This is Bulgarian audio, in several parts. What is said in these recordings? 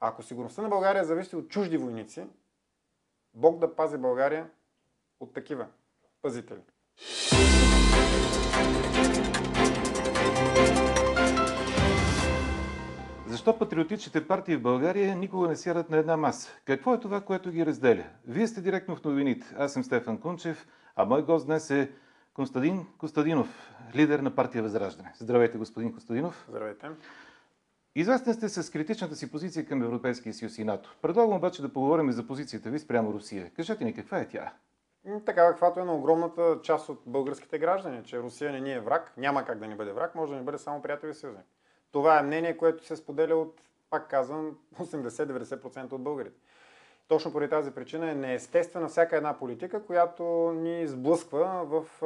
Ако сигурността на България зависи от чужди войници, Бог да пази България от такива пазители. Защо патриотичните партии в България никога не сядат на една маса? Какво е това, което ги разделя? Вие сте директно в новините. Аз съм Стефан Кунчев, а мой гост днес е Константин Костадинов, лидер на партия Възраждане. Здравейте, господин Костадинов. Здравейте. Известен сте с критичната си позиция към Европейския съюз и НАТО. Предлагам обаче да поговорим за позицията ви спрямо Русия. Кажете ни каква е тя? Такава каквато е на огромната част от българските граждани, че Русия не ни е враг, няма как да ни бъде враг, може да ни бъде само приятел и съюзник. Това е мнение, което се споделя от, пак казвам, 80-90% от българите. Точно поради тази причина е неестествена всяка една политика, която ни сблъсква в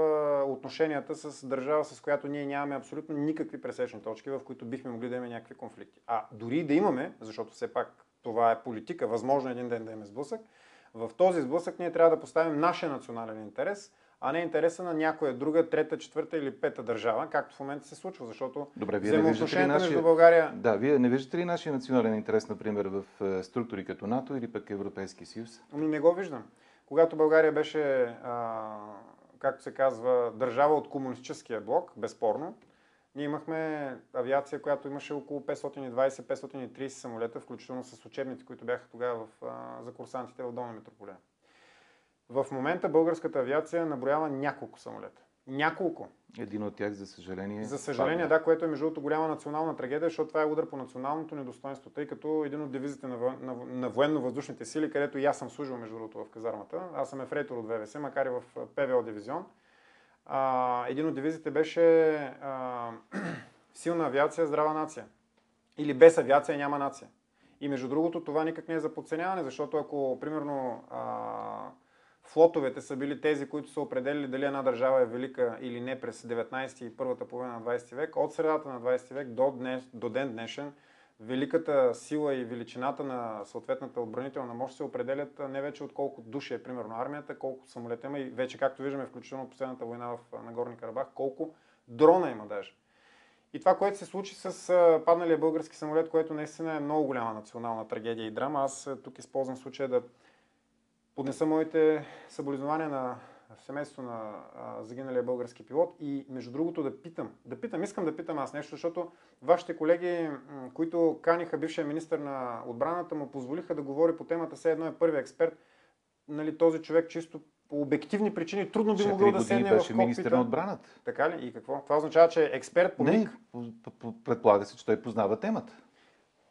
отношенията с държава, с която ние нямаме абсолютно никакви пресечни точки, в които бихме могли да имаме някакви конфликти. А дори да имаме, защото все пак това е политика, възможно един ден да имаме сблъсък, в този сблъсък ние трябва да поставим нашия национален интерес, а не интереса на някоя друга, трета, четвърта или пета държава, както в момента се случва, защото Добре, вие ли нашия... между България... Да, вие не виждате ли нашия национален интерес, например, в е, структури като НАТО или пък Европейски съюз? Ами не го виждам. Когато България беше, а, както се казва, държава от комунистическия блок, безспорно, ние имахме авиация, която имаше около 520-530 самолета, включително с учебници, които бяха тогава в, а, за курсантите в Долна Метрополия. В момента българската авиация наброява няколко самолета. Няколко. Един от тях, за съжаление. За съжаление, да, което е между другото голяма национална трагедия, защото това е удар по националното недостоинство, тъй като един от девизите на, на, на военно-въздушните сили, където и аз съм служил между другото в казармата, аз съм ефрейтор от ВВС, макар и в ПВО дивизион, а, един от девизите беше а, силна авиация, здрава нация. Или без авиация няма нация. И между другото, това никак не е за подценяване, защото ако, примерно, а, флотовете са били тези, които са определили дали една държава е велика или не през 19 и първата половина на 20 век, от средата на 20 век до, днес, до ден днешен, великата сила и величината на съответната отбранителна мощ се определят не вече от колко души е примерно армията, колко самолета има и вече както виждаме, включително последната война в Нагорни Карабах, колко дрона има даже. И това, което се случи с падналия български самолет, което наистина е много голяма национална трагедия и драма. Аз тук използвам случая да поднеса моите съболезнования на семейството на а, загиналия български пилот и между другото да питам, да питам, искам да питам аз нещо, защото вашите колеги, които каниха бившия министр на отбраната, му позволиха да говори по темата, все едно е първи експерт, нали, този човек чисто по обективни причини трудно би могъл да седне в кокпита. министър на отбраната. Така ли? И какво? Това означава, че е експерт по Не, предполага се, че той познава темата.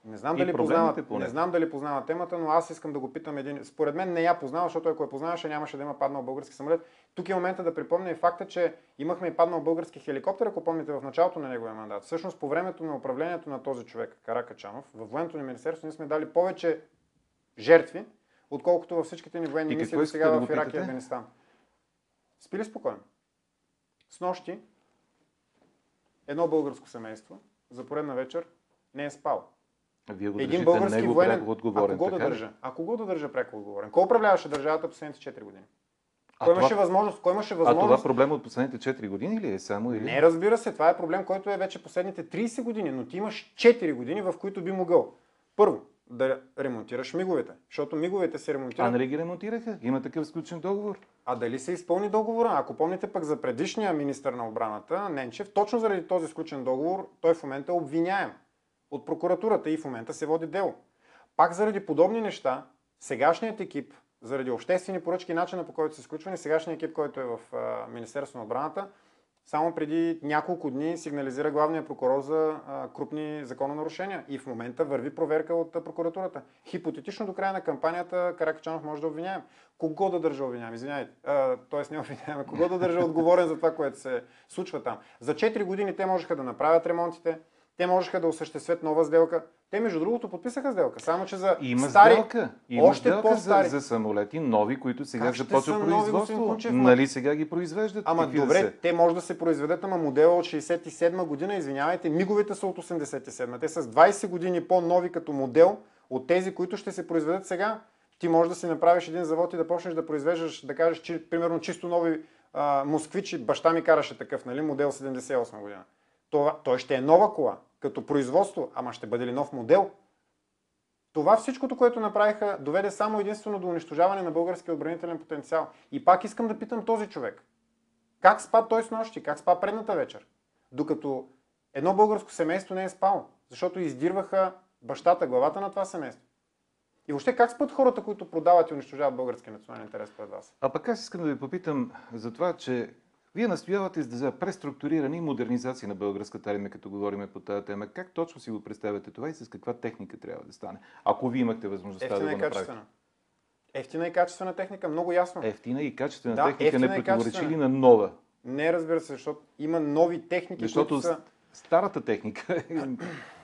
Не знам, дали познава, не знам дали познава темата, но аз искам да го питам един. Според мен не я познава, защото ако я познаваше, нямаше да има паднал български самолет. Тук е момента да припомня и факта, че имахме и паднал български хеликоптер, ако помните в началото на неговия мандат. Всъщност по времето на управлението на този човек, Каракачанов, в военното ни министерство ние сме дали повече жертви, отколкото във всичките ни военни мисии до сега да в Ирак и Афганистан. Спили спокойно. С нощи едно българско семейство за поредна вечер не е спал. Вие го Един български него военен, пряко отговорен. А кого да държа? А кого да държа пряко отговорен? Кой управляваше държавата последните 4 години? А кой, това... имаше възможност, кой имаше възможност? А това проблем от последните 4 години ли е само? Или? Не, разбира се, това е проблем, който е вече последните 30 години, но ти имаш 4 години, в които би могъл. Първо, да ремонтираш миговете, защото миговете се ремонтират. А нали ги ремонтираха? Има такъв сключен договор. А дали се изпълни договора? Ако помните пък за предишния министр на отбраната, Ненчев, точно заради този сключен договор, той в момента е обвиняем от прокуратурата и в момента се води дело. Пак заради подобни неща, сегашният екип, заради обществени поръчки, начина по който са сключвани, сегашният екип, който е в Министерството на отбраната, само преди няколко дни сигнализира главния прокурор за а, крупни закононарушения и в момента върви проверка от а, прокуратурата. Хипотетично до края на кампанията Каракачанов може да обвиняем. Кого да държа обвиняем? Извинявайте. Тоест не обвиняем, кого да държа отговорен за това, което се случва там. За 4 години те можеха да направят ремонтите, те можеха да осъществят нова сделка. Те, между другото, подписаха сделка. Само, че за Има стари, сделка. Има още сделка по-стари. За, за самолети, нови, които сега как започва производство. Кунчев, нали сега ги произвеждат? Ама добре, да те може да се произведат, ама модела от 67 година, извинявайте, миговете са от 87. Те са с 20 години по-нови като модел от тези, които ще се произведат сега. Ти можеш да си направиш един завод и да почнеш да произвеждаш, да кажеш, че, примерно, чисто нови а, москвичи. Баща ми караше такъв, нали, модел 78 година. Това, той ще е нова кола, като производство, ама ще бъде ли нов модел? Това всичкото, което направиха, доведе само единствено до унищожаване на българския отбранителен потенциал. И пак искам да питам този човек. Как спа той с нощи? Как спа предната вечер? Докато едно българско семейство не е спало. Защото издирваха бащата, главата на това семейство. И въобще как спът хората, които продават и унищожават българския национален интерес пред вас? А пък аз искам да ви попитам за това, че вие настоявате за преструктуриране и модернизация на българската армия, като говорим по тази тема. Как точно си го представяте това и с каква техника трябва да стане? Ако вие имахте възможността Ефтина да го направите. качествена. Ефтина и качествена техника, много ясно. Ефтина и качествена Да, техника не противоречи ли на нова? Не, разбира се, защото има нови техники, Защото които са... старата техника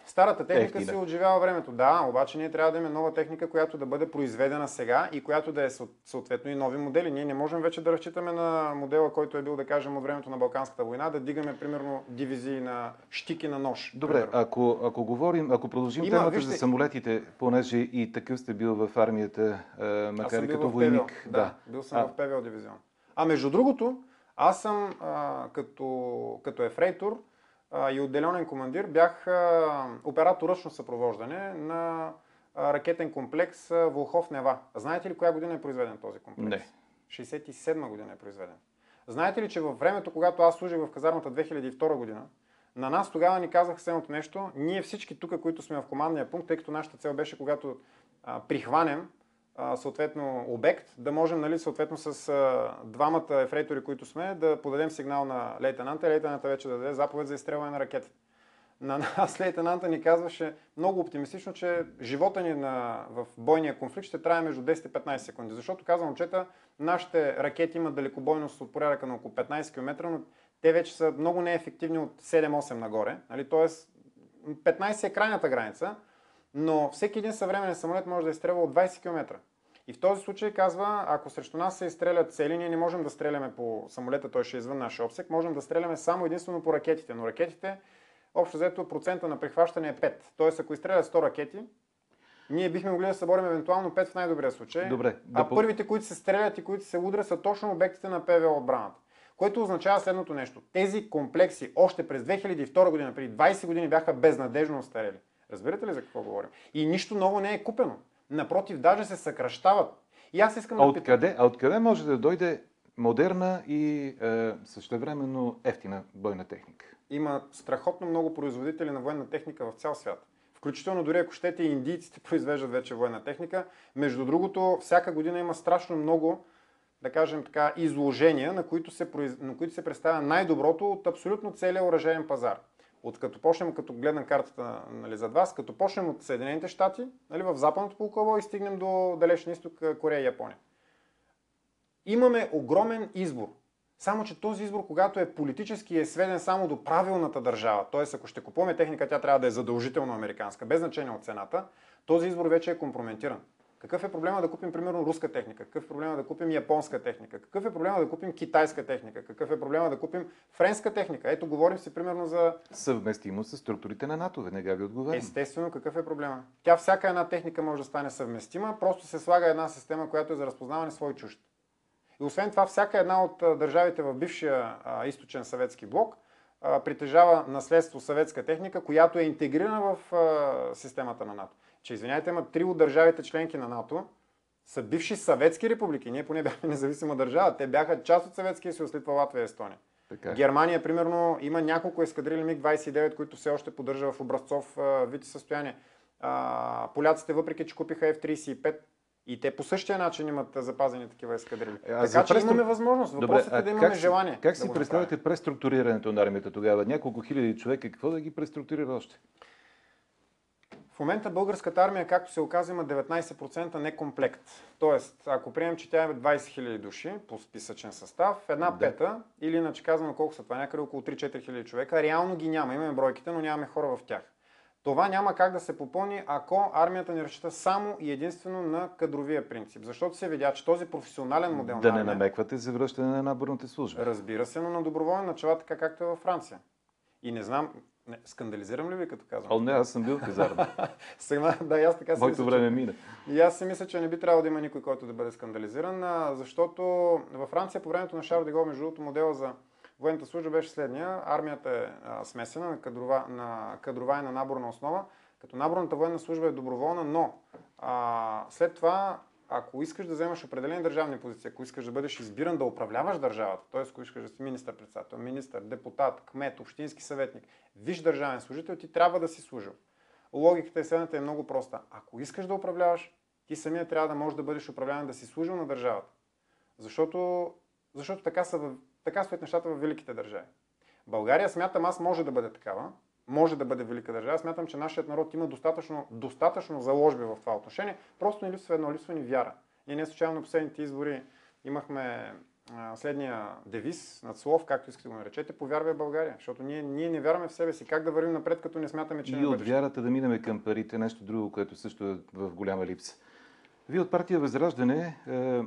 Старата техника ефтина. се отживява времето. Да, обаче ние трябва да имаме нова техника, която да бъде произведена сега и която да е съ- съответно и нови модели. Ние не можем вече да разчитаме на модела, който е бил, да кажем, от времето на Балканската война, да дигаме, примерно, дивизии на щики на нож. Добре, примерно. ако, ако говорим, ако продължим Има, темата вижте- за самолетите, понеже и такъв сте бил в армията, е, макар и като войник. ПВО. Да, бил съм А. в ПВО дивизион. А между другото, аз съм а, като, като ефрейтор и отделенен командир, бях оператор ръчно съпровождане на ракетен комплекс Волхов Нева. Знаете ли коя година е произведен този комплекс? Не. 67 година е произведен. Знаете ли, че във времето, когато аз служих в казармата 2002 година, на нас тогава ни казаха следното нещо. Ние всички тук, които сме в командния пункт, тъй като нашата цел беше, когато а, прихванем съответно обект, да можем, нали, съответно с а, двамата ефрейтори, които сме, да подадем сигнал на лейтенанта и лейтенанта вече да даде заповед за изстрелване на ракета. На нас лейтенанта ни казваше много оптимистично, че живота ни на, в бойния конфликт ще трае между 10 и 15 секунди. Защото, казвам, момчета, нашите ракети имат далекобойност от порядъка на около 15 км, но те вече са много неефективни от 7-8 нагоре. Нали? Тоест, 15 е крайната граница, но всеки един съвременен самолет може да изстрелва от 20 км. И в този случай казва, ако срещу нас се изстрелят цели, ние не можем да стреляме по самолета, той ще е извън нашия обсек, можем да стреляме само единствено по ракетите. Но ракетите, общо взето, процента на прихващане е 5. Тоест, ако изстрелят 100 ракети, ние бихме могли да съборим евентуално 5 в най-добрия случай. Добре, да а по- първите, които се стрелят и които се удрят, са точно обектите на ПВО отбраната. Което означава следното нещо. Тези комплекси още през 2002 година, преди 20 години, бяха безнадежно остарели. Разбирате ли за какво говорим? И нищо ново не е купено. Напротив, даже се съкръщават. И аз искам А да питам. откъде, а откъде може да дойде модерна и е, същевременно ефтина бойна техника? Има страхотно много производители на военна техника в цял свят. Включително дори ако щете и индийците произвеждат вече военна техника. Между другото, всяка година има страшно много, да кажем така, изложения, на които се, произ... на които се представя най-доброто от абсолютно целия оръжейен пазар. От като почнем, като гледам картата нали, зад вас, като почнем от Съединените щати, нали, в западното полукълбо и стигнем до далечния изток, Корея и Япония. Имаме огромен избор. Само, че този избор, когато е политически, е сведен само до правилната държава. т.е. ако ще купуваме техника, тя трябва да е задължително американска, без значение от цената, този избор вече е компрометиран. Какъв е проблема да купим, примерно, руска техника? Какъв е проблема да купим японска техника? Какъв е проблема да купим китайска техника? Какъв е проблема да купим френска техника? Ето, говорим си, примерно, за Съвместимо с структурите на НАТО, веднага ви отговарям. Естествено, какъв е проблема? Тя всяка една техника може да стане съвместима, просто се слага една система, която е за разпознаване свой чужд. И освен това, всяка една от държавите в бившия а, източен съветски блок а, притежава наследство съветска техника, която е интегрирана в а, системата на НАТО. Че, извиняйте, ама три от държавите членки на НАТО са бивши съветски републики. Ние поне бяхме независима държава. Те бяха част от Съветския съюз, Литва, Латвия и Естония. Така. е. Германия, примерно, има няколко ескадрили МиГ-29, които все още поддържа в образцов вид и състояние. А, поляците, въпреки че купиха F-35, и те по същия начин имат запазени такива ескадрили. А така че преструк- имаме възможност. Въпросът е да имаме си, желание. Как да си представяте преструктурирането на армията тогава? Няколко хиляди човека, какво да ги преструктурира още? В момента българската армия, както се оказа, има 19% некомплект. Тоест, ако приемем, че тя е 20 000 души по списъчен състав, една Да. пета, или иначе казваме колко са това, някъде около 3-4 хиляди човека, реално ги няма. Имаме бройките, но нямаме хора в тях. Това няма как да се попълни, ако армията не разчита само и единствено на кадровия принцип. Защото се видя, че този професионален модел Да на не армия, намеквате за връщане на наборната служба. разбира се, но на доброволни начала, така както е във Франция. И не знам, не, скандализирам ли ви като казвам? О, не, аз съм бил казарма. Сега, да, аз така си Моето мисля, че- време мина. И аз си мисля, че не би трябвало да има никой, който да бъде скандализиран, защото във Франция по времето на Шарл Дегол, между другото, модела за военната служба беше следния. Армията е а, смесена на кадрова, на кадрова и на наборна основа, като наборната военна служба е доброволна, но А, след това, ако искаш да вземаш определени държавни позиции, ако искаш да бъдеш избиран да управляваш държавата, т.е. ако искаш да си министър-председател, министър, депутат, кмет, общински съветник, виж държавен служител, ти трябва да си служил. Логиката е следната е много проста. Ако искаш да управляваш, ти самия трябва да можеш да бъдеш управляван, да си служил на държавата. Защото, защото така, са, така стоят нещата в великите държави. България, смятам аз, може да бъде такава, може да бъде велика държава. Смятам, че нашият народ има достатъчно, достатъчно заложби в това отношение. Просто ни липсва едно, липсва ни вяра. И не случайно последните избори имахме следния девиз, надслов, както искате да го наречете, повярвай България. Защото ние, ние не вярваме в себе си. Как да вървим напред, като не смятаме, че И не от бъдеще? вярата да минеме към парите, нещо друго, което също е в голяма липса. Вие от партия Възраждане е,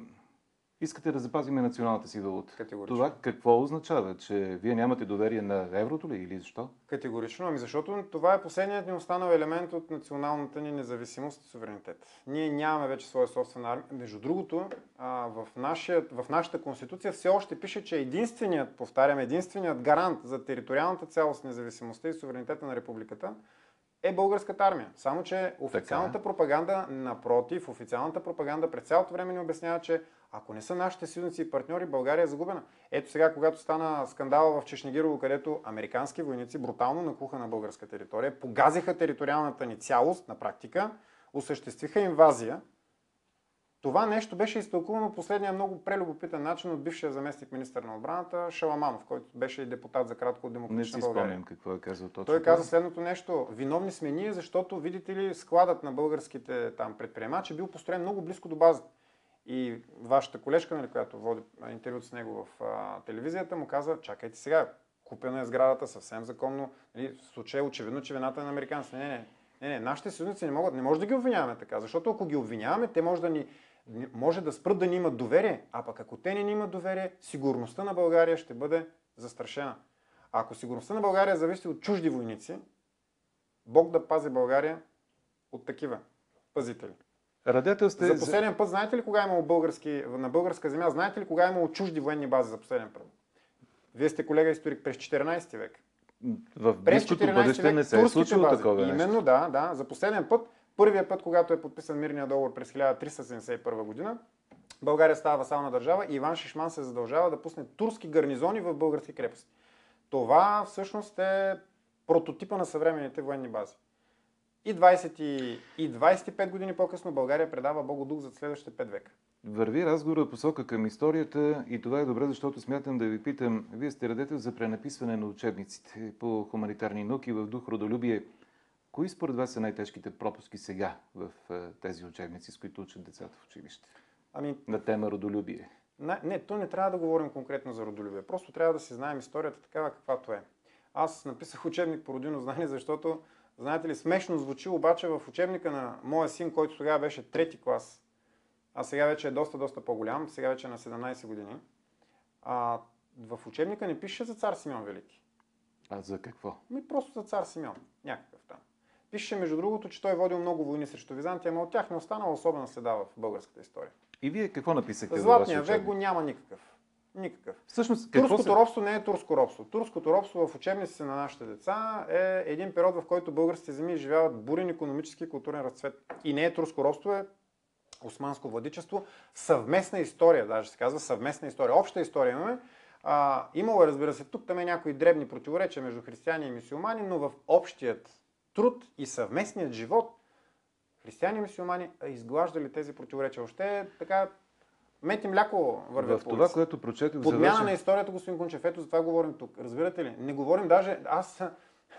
искате да запазиме националната си валута. Категорично. Това какво означава? Че вие нямате доверие на еврото ли или защо? Категорично, ами защото това е последният ни останал елемент от националната ни независимост и суверенитет. Ние нямаме вече своя собствена армия. Между другото, в, нашия, в нашата конституция все още пише, че единственият, повтарям, единственият гарант за териториалната цялост, независимостта и суверенитета на републиката е българската армия. Само, че официалната пропаганда, напротив, официалната пропаганда през цялото време ни обяснява, че ако не са нашите съюзници и партньори, България е загубена. Ето сега, когато стана скандала в Чешнегирово, където американски войници брутално накуха на българска територия, погазиха териториалната ни цялост на практика, осъществиха инвазия, това нещо беше изтълкувано последния много прелюбопитен начин от бившия заместник министър на отбраната Шаламанов, който беше и депутат за кратко от Не Демократична си България. спомням какво е казал точно. Той каза следното нещо. Виновни сме ние, защото, видите ли, складът на българските там предприемачи бил построен много близко до базата. И вашата колежка, нали, която води интервю с него в а, телевизията, му каза, чакайте сега, купена е сградата съвсем законно. Нали, в случая очевидно, че вината е на американците. Не, не, не, не, нашите съюзници не могат, не може да ги обвиняваме така, защото ако ги обвиняваме, те може да ни може да спрат да ни имат доверие, а пък ако те не ни имат доверие, сигурността на България ще бъде застрашена. А ако сигурността на България зависи от чужди войници, Бог да пази България от такива пазители. Радетел сте За последен път, знаете ли кога е имало български, на българска земя, знаете ли кога е имало чужди военни бази за последен път? Вие сте колега историк през 14 век. В близкото 14 бъдеще не се е турските случило бази. такова нещо. Именно, да, да. За последен път, първият път, когато е подписан мирния договор през 1371 година, България става васална държава и Иван Шишман се задължава да пусне турски гарнизони в български крепости. Това всъщност е прототипа на съвременните военни бази. И, 20, и- и 25 години по-късно България предава Богодух за следващите 5 века. Върви разговора посока към историята и това е добре, защото смятам да ви питам. Вие сте радетел за пренаписване на учебниците по хуманитарни науки в дух родолюбие. Кои според вас са най-тежките пропуски сега в е, тези учебници, с които учат децата в училище? Ами, На тема родолюбие. Не, не, то не трябва да говорим конкретно за родолюбие. Просто трябва да си знаем историята такава каквато е. Аз написах учебник по родино знание, защото, знаете ли, смешно звучи, обаче в учебника на моя син, който тогава беше трети клас, а сега вече е доста, доста по-голям, сега вече е на 17 години, а, в учебника не пише за цар Симеон Велики. А за какво? Ми просто за цар Симеон. Някакъв там. Пише, между другото, че той е водил много войни срещу Византия, но от тях не останала особена следа в българската история. И вие какво написахте за Златния век го няма никакъв. Никакъв. Всъщност, Турското се... робство не е турско робство. Турското робство в учебниците на нашите деца е един период, в който българските земи изживяват бурен економически и културен разцвет. И не е турско робство, е османско владичество. Съвместна история, даже се казва съвместна история. Обща история имаме. А, имало е, разбира се, тук там е някои дребни противоречия между християни и мусулмани, но в общият труд и съвместният живот християни и мусулмани изглаждали тези противоречия. Още така мет и мляко вървят В това, което прочетох Подмяна вашия... на историята, господин Кунчев. Ето за това говорим тук. Разбирате ли? Не говорим даже... Аз...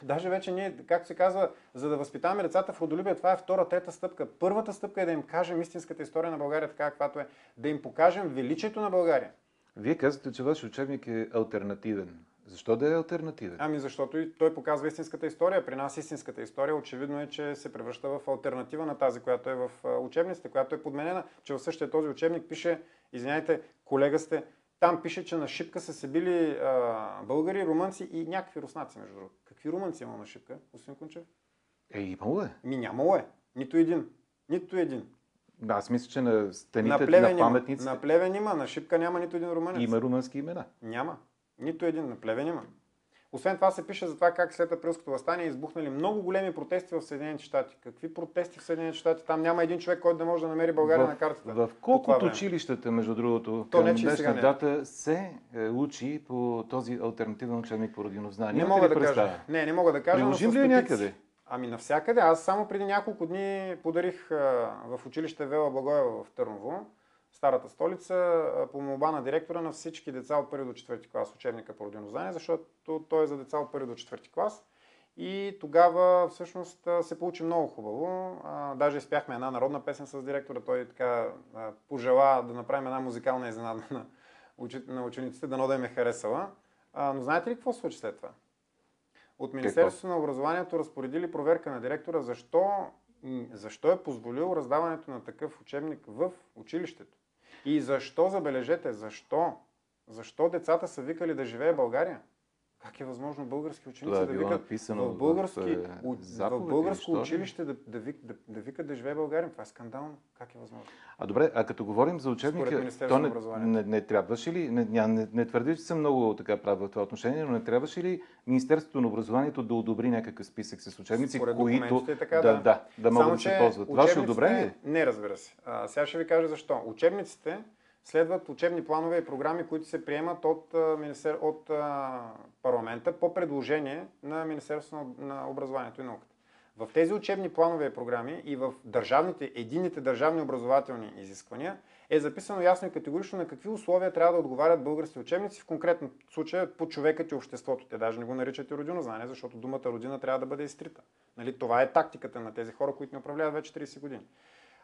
Даже вече ние, както се казва, за да възпитаваме децата в родолюбие, това е втора, трета стъпка. Първата стъпка е да им кажем истинската история на България, така каквато е. Да им покажем величието на България. Вие казвате, че вашия учебник е альтернативен. Защо да е альтернативен? Ами защото и той показва истинската история. При нас истинската история очевидно е, че се превръща в альтернатива на тази, която е в учебниците, която е подменена. Че в същия този учебник пише, извиняйте, колега сте, там пише, че на шипка са се били а, българи, румънци и някакви руснаци, между другото. Какви румънци има на шипка, господин Кунчев? Е, имало е. Ми нямало е. Нито един. Нито един. Аз мисля, че на стените на на, плевен, има. паметниците на плевен има, на шипка няма нито един румънец. има румънски имена. Няма. Нито един на плевен има. Освен това се пише за това как след априлското възстание избухнали много големи протести в Съединените щати. Какви протести в Съединените щати? Там няма един човек, който да може да намери България в, на картата. В колко от училищата, между другото, То към не, днешна дата се е, учи по този альтернативен учебник по родинознание? Не мога да кажа. Не, не мога да кажа. Приложим ли е някъде? Ами навсякъде. Аз само преди няколко дни подарих а, в училище Вела Благоева в Търново, старата столица, по молба на директора на всички деца от първи до четвърти клас учебника по родинознание, защото той е за деца от първи до четвърти клас. И тогава всъщност се получи много хубаво. А, даже изпяхме една народна песен с директора. Той така пожела да направим една музикална изненада на, учи- на учениците, дано да им е харесала. Но знаете ли какво случи след това? От Министерството на образованието разпоредили проверка на директора защо, защо е позволил раздаването на такъв учебник в училището. И защо, забележете, защо? Защо децата са викали да живее България? Как е възможно български ученици Това е да било викат написано в, български, в, е, у- заповед в българско училище да, да, вик, да, да викат да живее България? Това е скандално. Как е възможно? А добре, а като говорим за учебника, то не, не, не трябваше ли, не, ня- не, не твърдя, че съм много така прав в това отношение, но не трябваше ли Министерството на образованието да одобри някакъв списък с учебници, Според които е така, да, да. да, да могат да се ползват. Учебниците- одобрение? Не, разбира се. А, сега ще ви кажа защо. Учебниците следват учебни планове и програми, които се приемат от, от парламента по предложение на Министерството на, образованието и науката. В тези учебни планове и програми и в държавните, единните държавни образователни изисквания е записано ясно и категорично на какви условия трябва да отговарят български учебници, в конкретно случая по човекът и обществото. Те даже не го наричат и родинознание, защото думата родина трябва да бъде изтрита. Нали? Това е тактиката на тези хора, които ни управляват вече 30 години.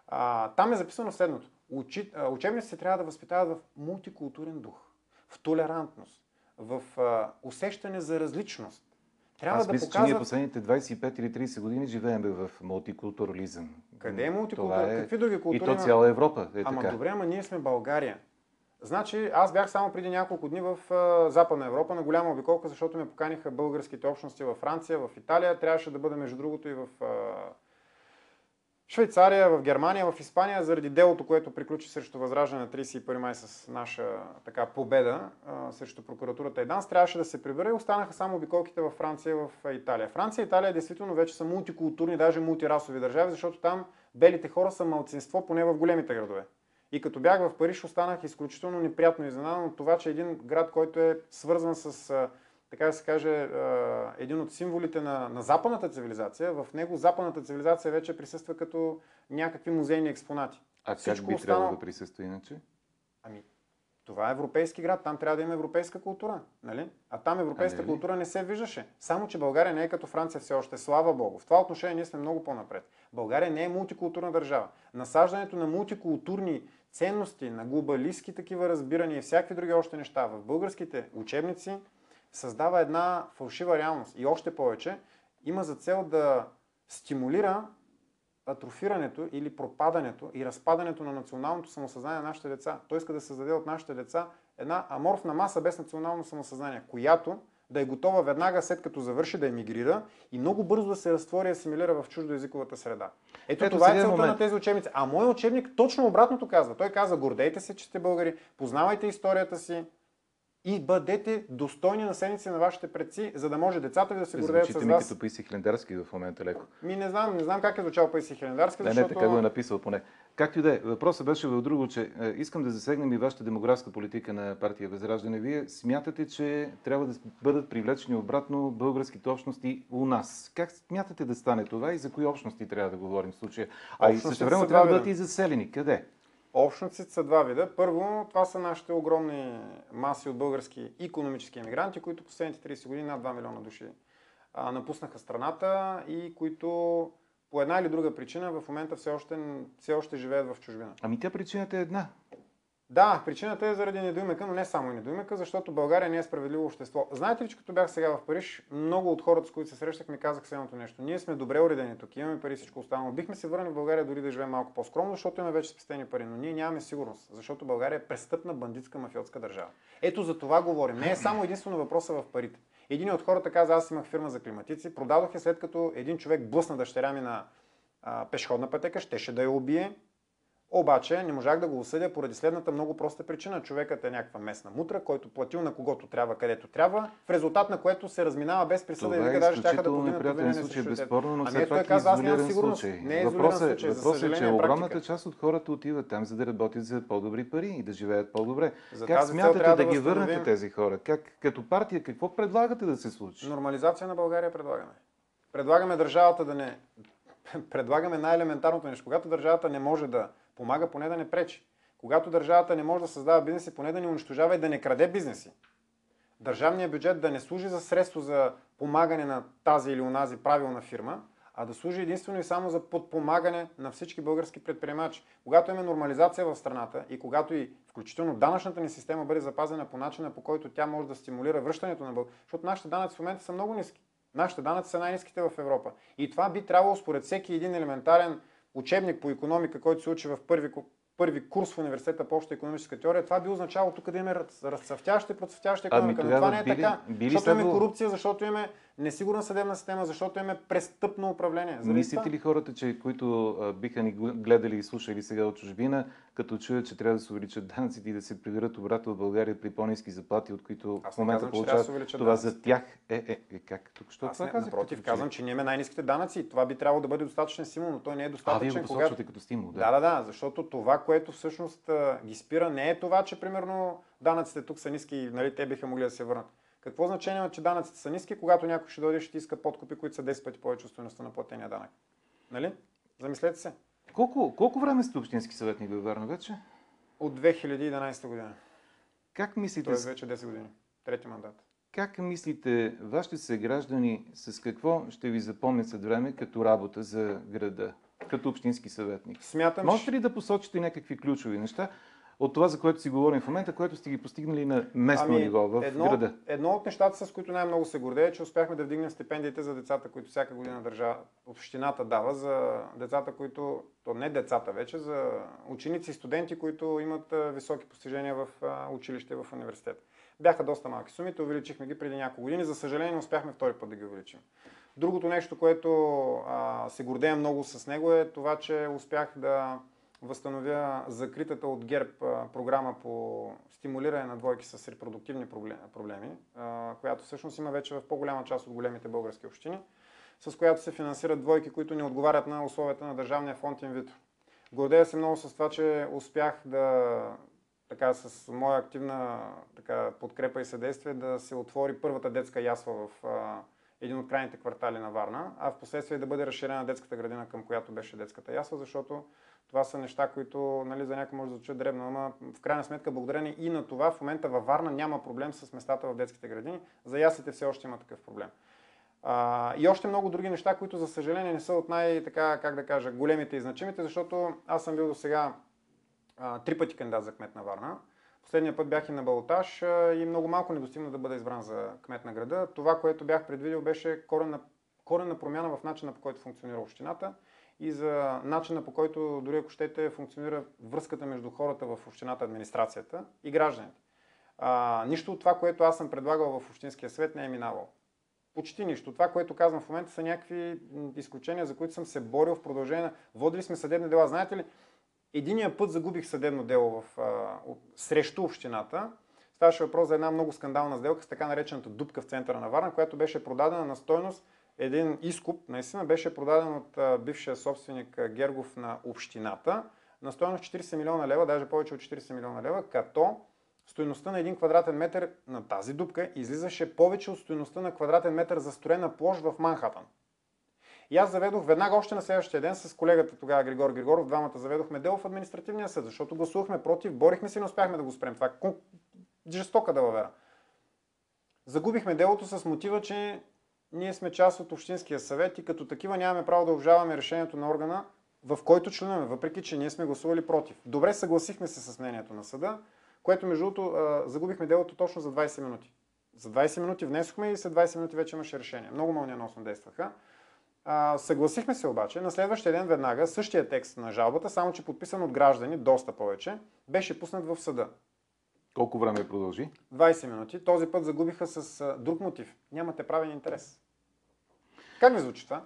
А, там е записано следното. Учи, учебниците трябва да възпитават в мултикултурен дух, в толерантност, в а, усещане за различност. Трябва Аз да мисля, че показват... ние последните 25 или 30 години живеем в мултикултурализъм. Къде е Това мултикултура? Какви други култури И то цяла Европа е Ама така. добре, ама ние сме България. Значи, аз бях само преди няколко дни в а, Западна Европа на голяма обиколка, защото ме поканиха българските общности във Франция, в Италия. Трябваше да бъда, между другото, и в а, Швейцария, в Германия, в Испания, заради делото, което приключи срещу Възраждане на 31 май с наша така победа а, срещу прокуратурата Еданс, трябваше да се прибера и останаха само обиколките във Франция и в Италия. Франция и Италия действително вече са мултикултурни, даже мултирасови държави, защото там белите хора са малцинство, поне в големите градове. И като бях в Париж, останах изключително неприятно изненадан от това, че един град, който е свързан с, така да се каже, един от символите на, на западната цивилизация, в него западната цивилизация вече присъства като някакви музейни експонати. А как всичко би останало- трябвало да присъства иначе? Ами, това е европейски град, там трябва да има европейска култура, нали? А там европейска А не е ли? култура не се виждаше. Само, че България не е като Франция все още, слава Богу. В това отношение ние сме много по-напред. България не е мултикултурна държава. Насаждането на мултикултурни ценности, на глобалистски такива разбирания и всякакви други още неща в българските учебници създава една фалшива реалност. И още повече има за цел да стимулира атрофирането или пропадането и разпадането на националното самосъзнание на нашите деца. Той иска да създаде от нашите деца една аморфна маса без национално самосъзнание, която да е готова веднага след като завърши да емигрира и много бързо да се разтвори и асимилира в чуждоязиковата среда. Ето, Ето това е е целта момент. на тези учебници. А моят учебник точно обратното казва. Той казва, гордейте се, че сте българи, познавайте историята си и бъдете достойни наследници на вашите предци, за да може децата ви да се гордеят с Звучите ми вас. като Паиси Хлендарски в момента леко. Ми не знам, не знам как е звучал Паиси Хелендарски, Не, не, така го е написал поне. Както и да е, въпросът беше в друго, че е, искам да засегнем и вашата демографска политика на партия Възраждане. Вие смятате, че трябва да бъдат привлечени обратно българските общности у нас. Как смятате да стане това и за кои общности трябва да говорим в случая? А и Общностите също време трябва да бъдат и заселени. Къде? Общностите са два вида. Първо, това са нашите огромни маси от български економически емигранти, които последните 30 години над 2 милиона души а, напуснаха страната и които по една или друга причина в момента все още, все още живеят в чужбина. Ами тя причината е една. Да, причината е заради недоимъка, но не само и недоимъка, защото България не е справедливо общество. Знаете ли, че като бях сега в Париж, много от хората, с които се срещах, ми казах следното нещо. Ние сме добре уредени тук, имаме пари, всичко останало. Бихме се върнали в България дори да живеем малко по-скромно, защото имаме вече спестени пари, но ние нямаме сигурност, защото България е престъпна бандитска мафиотска държава. Ето за това говорим. Не е само единствено въпроса в парите. Един от хората каза, аз имах фирма за климатици, продадох я след като един човек блъсна дъщеря ми на а, пешеходна пътека, щеше да я убие, Обаче не можах да го осъдя поради следната много проста причина. Човекът е някаква местна мутра, който платил на когото трябва, където трябва, в резултат на което се разминава без присъда и е вика даже щяха да повдигнат обвинение случай, безспорно, но Ами все пак е казва, аз нямам сигурност. случай. Не е Въпросът е, случай, за въпросът е, че е огромната част от хората отиват там, за да работят за по-добри пари и да живеят по-добре. За как смятате да, да ги върнете тези хора? Как, като партия, какво предлагате да се случи? Нормализация на България предлагаме. Предлагаме държавата да не... Предлагаме най-елементарното нещо. Когато държавата не може да помага, поне да не пречи. Когато държавата не може да създава бизнеси, поне да не унищожава и да не краде бизнеси. Държавният бюджет да не служи за средство за помагане на тази или онази правилна фирма, а да служи единствено и само за подпомагане на всички български предприемачи. Когато имаме нормализация в страната и когато и включително данъчната ни система бъде запазена по начина, по който тя може да стимулира връщането на България, защото нашите данъци в момента са много ниски. Нашите данъци са най-низките в Европа. И това би трябвало според всеки един елементарен учебник по економика, който се учи в първи, първи курс в университета по обща економическа теория, това би означавало тук да имаме раз- разцъфтяща и процъфтяща Ами економика. Но тогава това не е би ли- така. би ли защото имаме следвало- корупция, защото имаме несигурна съдебна система, защото имаме престъпно управление. Заради Мислите това- ли хората, че които а, биха ни гл- гледали и слушали сега от чужбина, като чуят, че трябва да се увеличат данъците и да се приберат обратно в България при по-низки заплати, от които Аз в момента казвам, получават, това данъците. за тях е, е, е как? Тук що Аз това не, казахте? напротив, като казвам, че ние имаме най-низките данъци и това би трябвало да бъде достатъчен стимул, но той не е А, вие достатъчен, го когато... като стимул, да. Да, да, да, защото това, което всъщност ги спира, не е това, че примерно данъците тук са ниски и нали, те биха могли да се върнат. Какво значение има, че данъците са ниски, когато някой ще дойде и ще ти иска подкупи, които са 10 пъти повече от стоеността на платения данък? Нали? Замислете се. Колко, колко време сте общински съветник във Варна вече? От 2011 година. Как мислите, Тоест вече 10 години. Трети мандат. как мислите вашите съграждани с какво ще ви запомнят след време като работа за града, като общински съветник? Смятам, Можете ли да посочите някакви ключови неща от това, за което си говорим в момента, което сте ги постигнали на местно Ами, ниво в едно, града? едно от нещата, с които най-много се гордея, е, че успяхме да вдигнем стипендиите за децата, които всяка година държа, общината дава за децата, които, то не децата вече, за ученици и студенти, които имат високи постижения в училище в университет. Бяха доста малки сумите, увеличихме ги преди няколко години. За съжаление, не успяхме втори път да ги увеличим. Другото нещо, което а, се гордея много с него е това, че успях да възстановя закритата от ГЕРБ програма по стимулиране на двойки с репродуктивни проблеми, която всъщност има вече в по-голяма част от големите български общини, с която се финансират двойки, които не отговарят на условията на Държавния фонд инвитро. Гордея се много с това, че успях да така с моя активна така, подкрепа и съдействие да се отвори първата детска ясла в един от крайните квартали на Варна, а в последствие да бъде разширена детската градина, към която беше детската ясла, защото това са неща, които нали, за някой може да звучат дребно, ама в крайна сметка, благодарение и на това, в момента във Варна няма проблем с местата в детските градини. За яслите все още има такъв проблем. А, и още много други неща, които за съжаление не са от най, така, как да кажа, големите и значимите, защото аз съм бил до сега три пъти кандидат за кмет на Варна. Последния път бях и на балотаж и много малко не достигна да бъда избран за кмет на града. Това, което бях предвидил, беше коренна, коренна промяна в начина по който функционира общината и за начина по който, дори ако щете, функционира връзката между хората в общината, администрацията и гражданите. А, нищо от това, което аз съм предлагал в Общинския съвет, не е минавало. Почти нищо. Това, което казвам в момента, са някакви изключения, за които съм се борил в продължение на... Водили сме съдебни дела. Знаете ли, единия път загубих съдебно дело в, а, срещу общината. Ставаше въпрос за една много скандална сделка с така наречената дупка в центъра на Варна, която беше продадена на стойност един изкуп, наистина беше продаден от а, бившия собственик а, Гергов на общината на стойност 40 милиона лева, даже повече от 40 милиона лева, като стоеността на един квадратен метър на тази дупка излизаше повече от стоеността на квадратен метър застроена площ в Манхатън. И аз заведох веднага още на следващия ден с колегата тогава Григор Григоров, двамата заведохме дело в административния съд, защото гласувахме против, борихме се и не успяхме да го спрем. Това е жестока далавера. Загубихме делото с мотива, че ние сме част от Общинския съвет и като такива нямаме право да обжаваме решението на органа, в който членуваме, въпреки че ние сме гласували против. Добре, съгласихме се с мнението на съда, което между другото загубихме делото точно за 20 минути. За 20 минути внесохме и след 20 минути вече имаше решение. Много мълниеносно действаха. А, съгласихме се обаче, на следващия ден веднага същия текст на жалбата, само че подписан от граждани, доста повече, беше пуснат в съда. Колко време продължи? 20 минути. Този път загубиха с а, друг мотив. Нямате правен интерес. Как ви звучи това?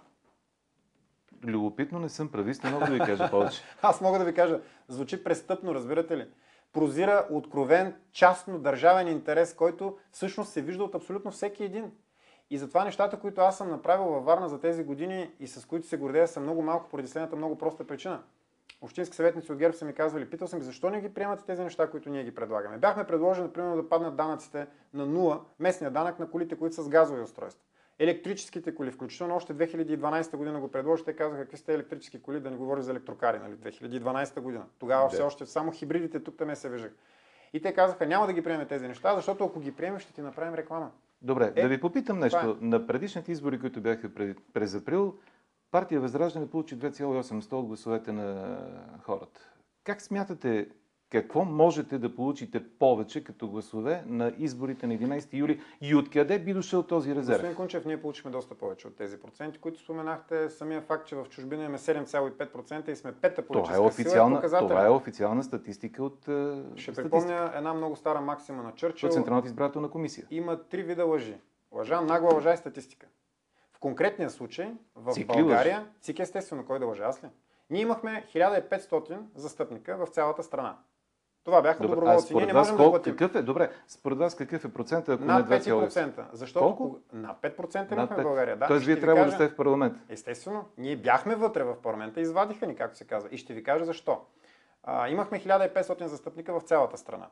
любопитно, не съм правист, не мога да ви кажа повече. Аз мога да ви кажа, звучи престъпно, разбирате ли? Прозира откровен частно държавен интерес, който всъщност се вижда от абсолютно всеки един. И затова нещата, които аз съм направил във Варна за тези години и с които се гордея, са много малко поради следната много проста причина. Общински съветници от ГЕРБ са ми казвали, питал съм ги, защо не ги приемате тези неща, които ние ги предлагаме. Бяхме предложили, например, да паднат данъците на нула, местния данък на колите, които са с газови устройства. Електрическите коли, включително още 2012 година го предложи, те казаха какви сте електрически коли, да не говори за електрокари, нали, 2012 година. Тогава все още само хибридите тук там се виждах. И те казаха, няма да ги приемем тези неща, защото ако ги приемем, ще ти направим реклама. Добре, Е, да ви попитам това нещо. На предишните избори, които бяха пред- през април, партия Възраждане получи 2,8 от гласовете на хората. Как смятате, какво можете да получите повече като гласове на изборите на 11 юли и откъде би дошъл този резерв? Господин Кунчев, ние получихме доста повече от тези проценти, които споменахте. Самия факт, че в чужбина имаме 7,5% и сме пета политическа Това е, сила, официална, показателен. това е официална статистика от е, Ще статистика, припомня една много стара максима на Чърчил. от Централната избирателна комисия. Има три вида лъжи. Лъжа, нагла лъжа и статистика. В конкретния случай, в Цик ли България, ЦИК естествено, кой да лъжа, аз ли? Ние имахме 1500 застъпника в цялата страна. Това бяха Добре, доброволци. Ние не можем да колко, платим. какъв е? Добре, според вас какъв е процента, ако Над не 2,8? 5%. Защото Колко? над 5% Над имахме в 5. България. Да, Тоест вие трябва да кажа- сте в парламент. Естествено, ние бяхме вътре в парламента, извадиха ни, както се казва. И ще ви кажа защо. А, имахме 1500 застъпника в цялата страна.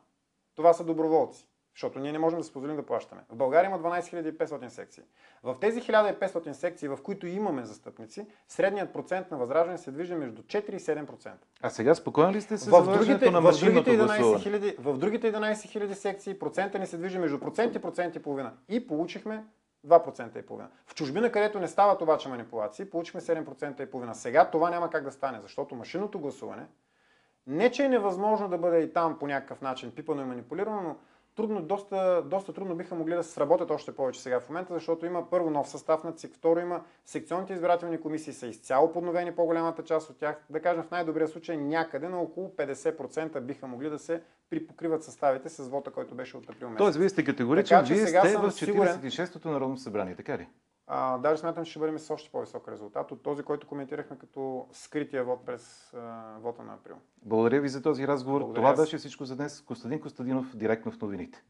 Това са доброволци, защото ние не можем да си позволим да плащаме. В България има 12 500 секции. В тези 1500 секции, в които имаме застъпници, средният процент на възраждане се движи между 4 и 7%. А сега спокоен ли сте с В другите, на в, другите 11 гласуване? хиляди, в другите 11 000 секции процента ни се движи между процент и процент и половина. И получихме 2% и половина. В чужбина, където не стават обаче манипулации, получихме 7% и половина. Сега това няма как да стане, защото машинното гласуване не, че е невъзможно да бъде и там по някакъв начин пипано и манипулирано, но трудно, доста, доста трудно биха могли да се сработят още повече сега в момента, защото има първо нов състав на ЦИК, второ има секционните избирателни комисии са изцяло подновени, по-голямата част от тях, да кажем в най-добрия случай някъде на около 50% биха могли да се припокриват съставите с вота, който беше от април месец. Тоест, вие сте категоричен, вие сте в сигурен- 46-то Народно събрание, така ли? А, даже смятам, че ще бъдем с още по-висок резултат от този, който коментирахме като скрития вод през а, вота на април. Благодаря ви за този разговор. Благодаря Това аз. беше всичко за днес. Костадин Костадинов, директно в новините.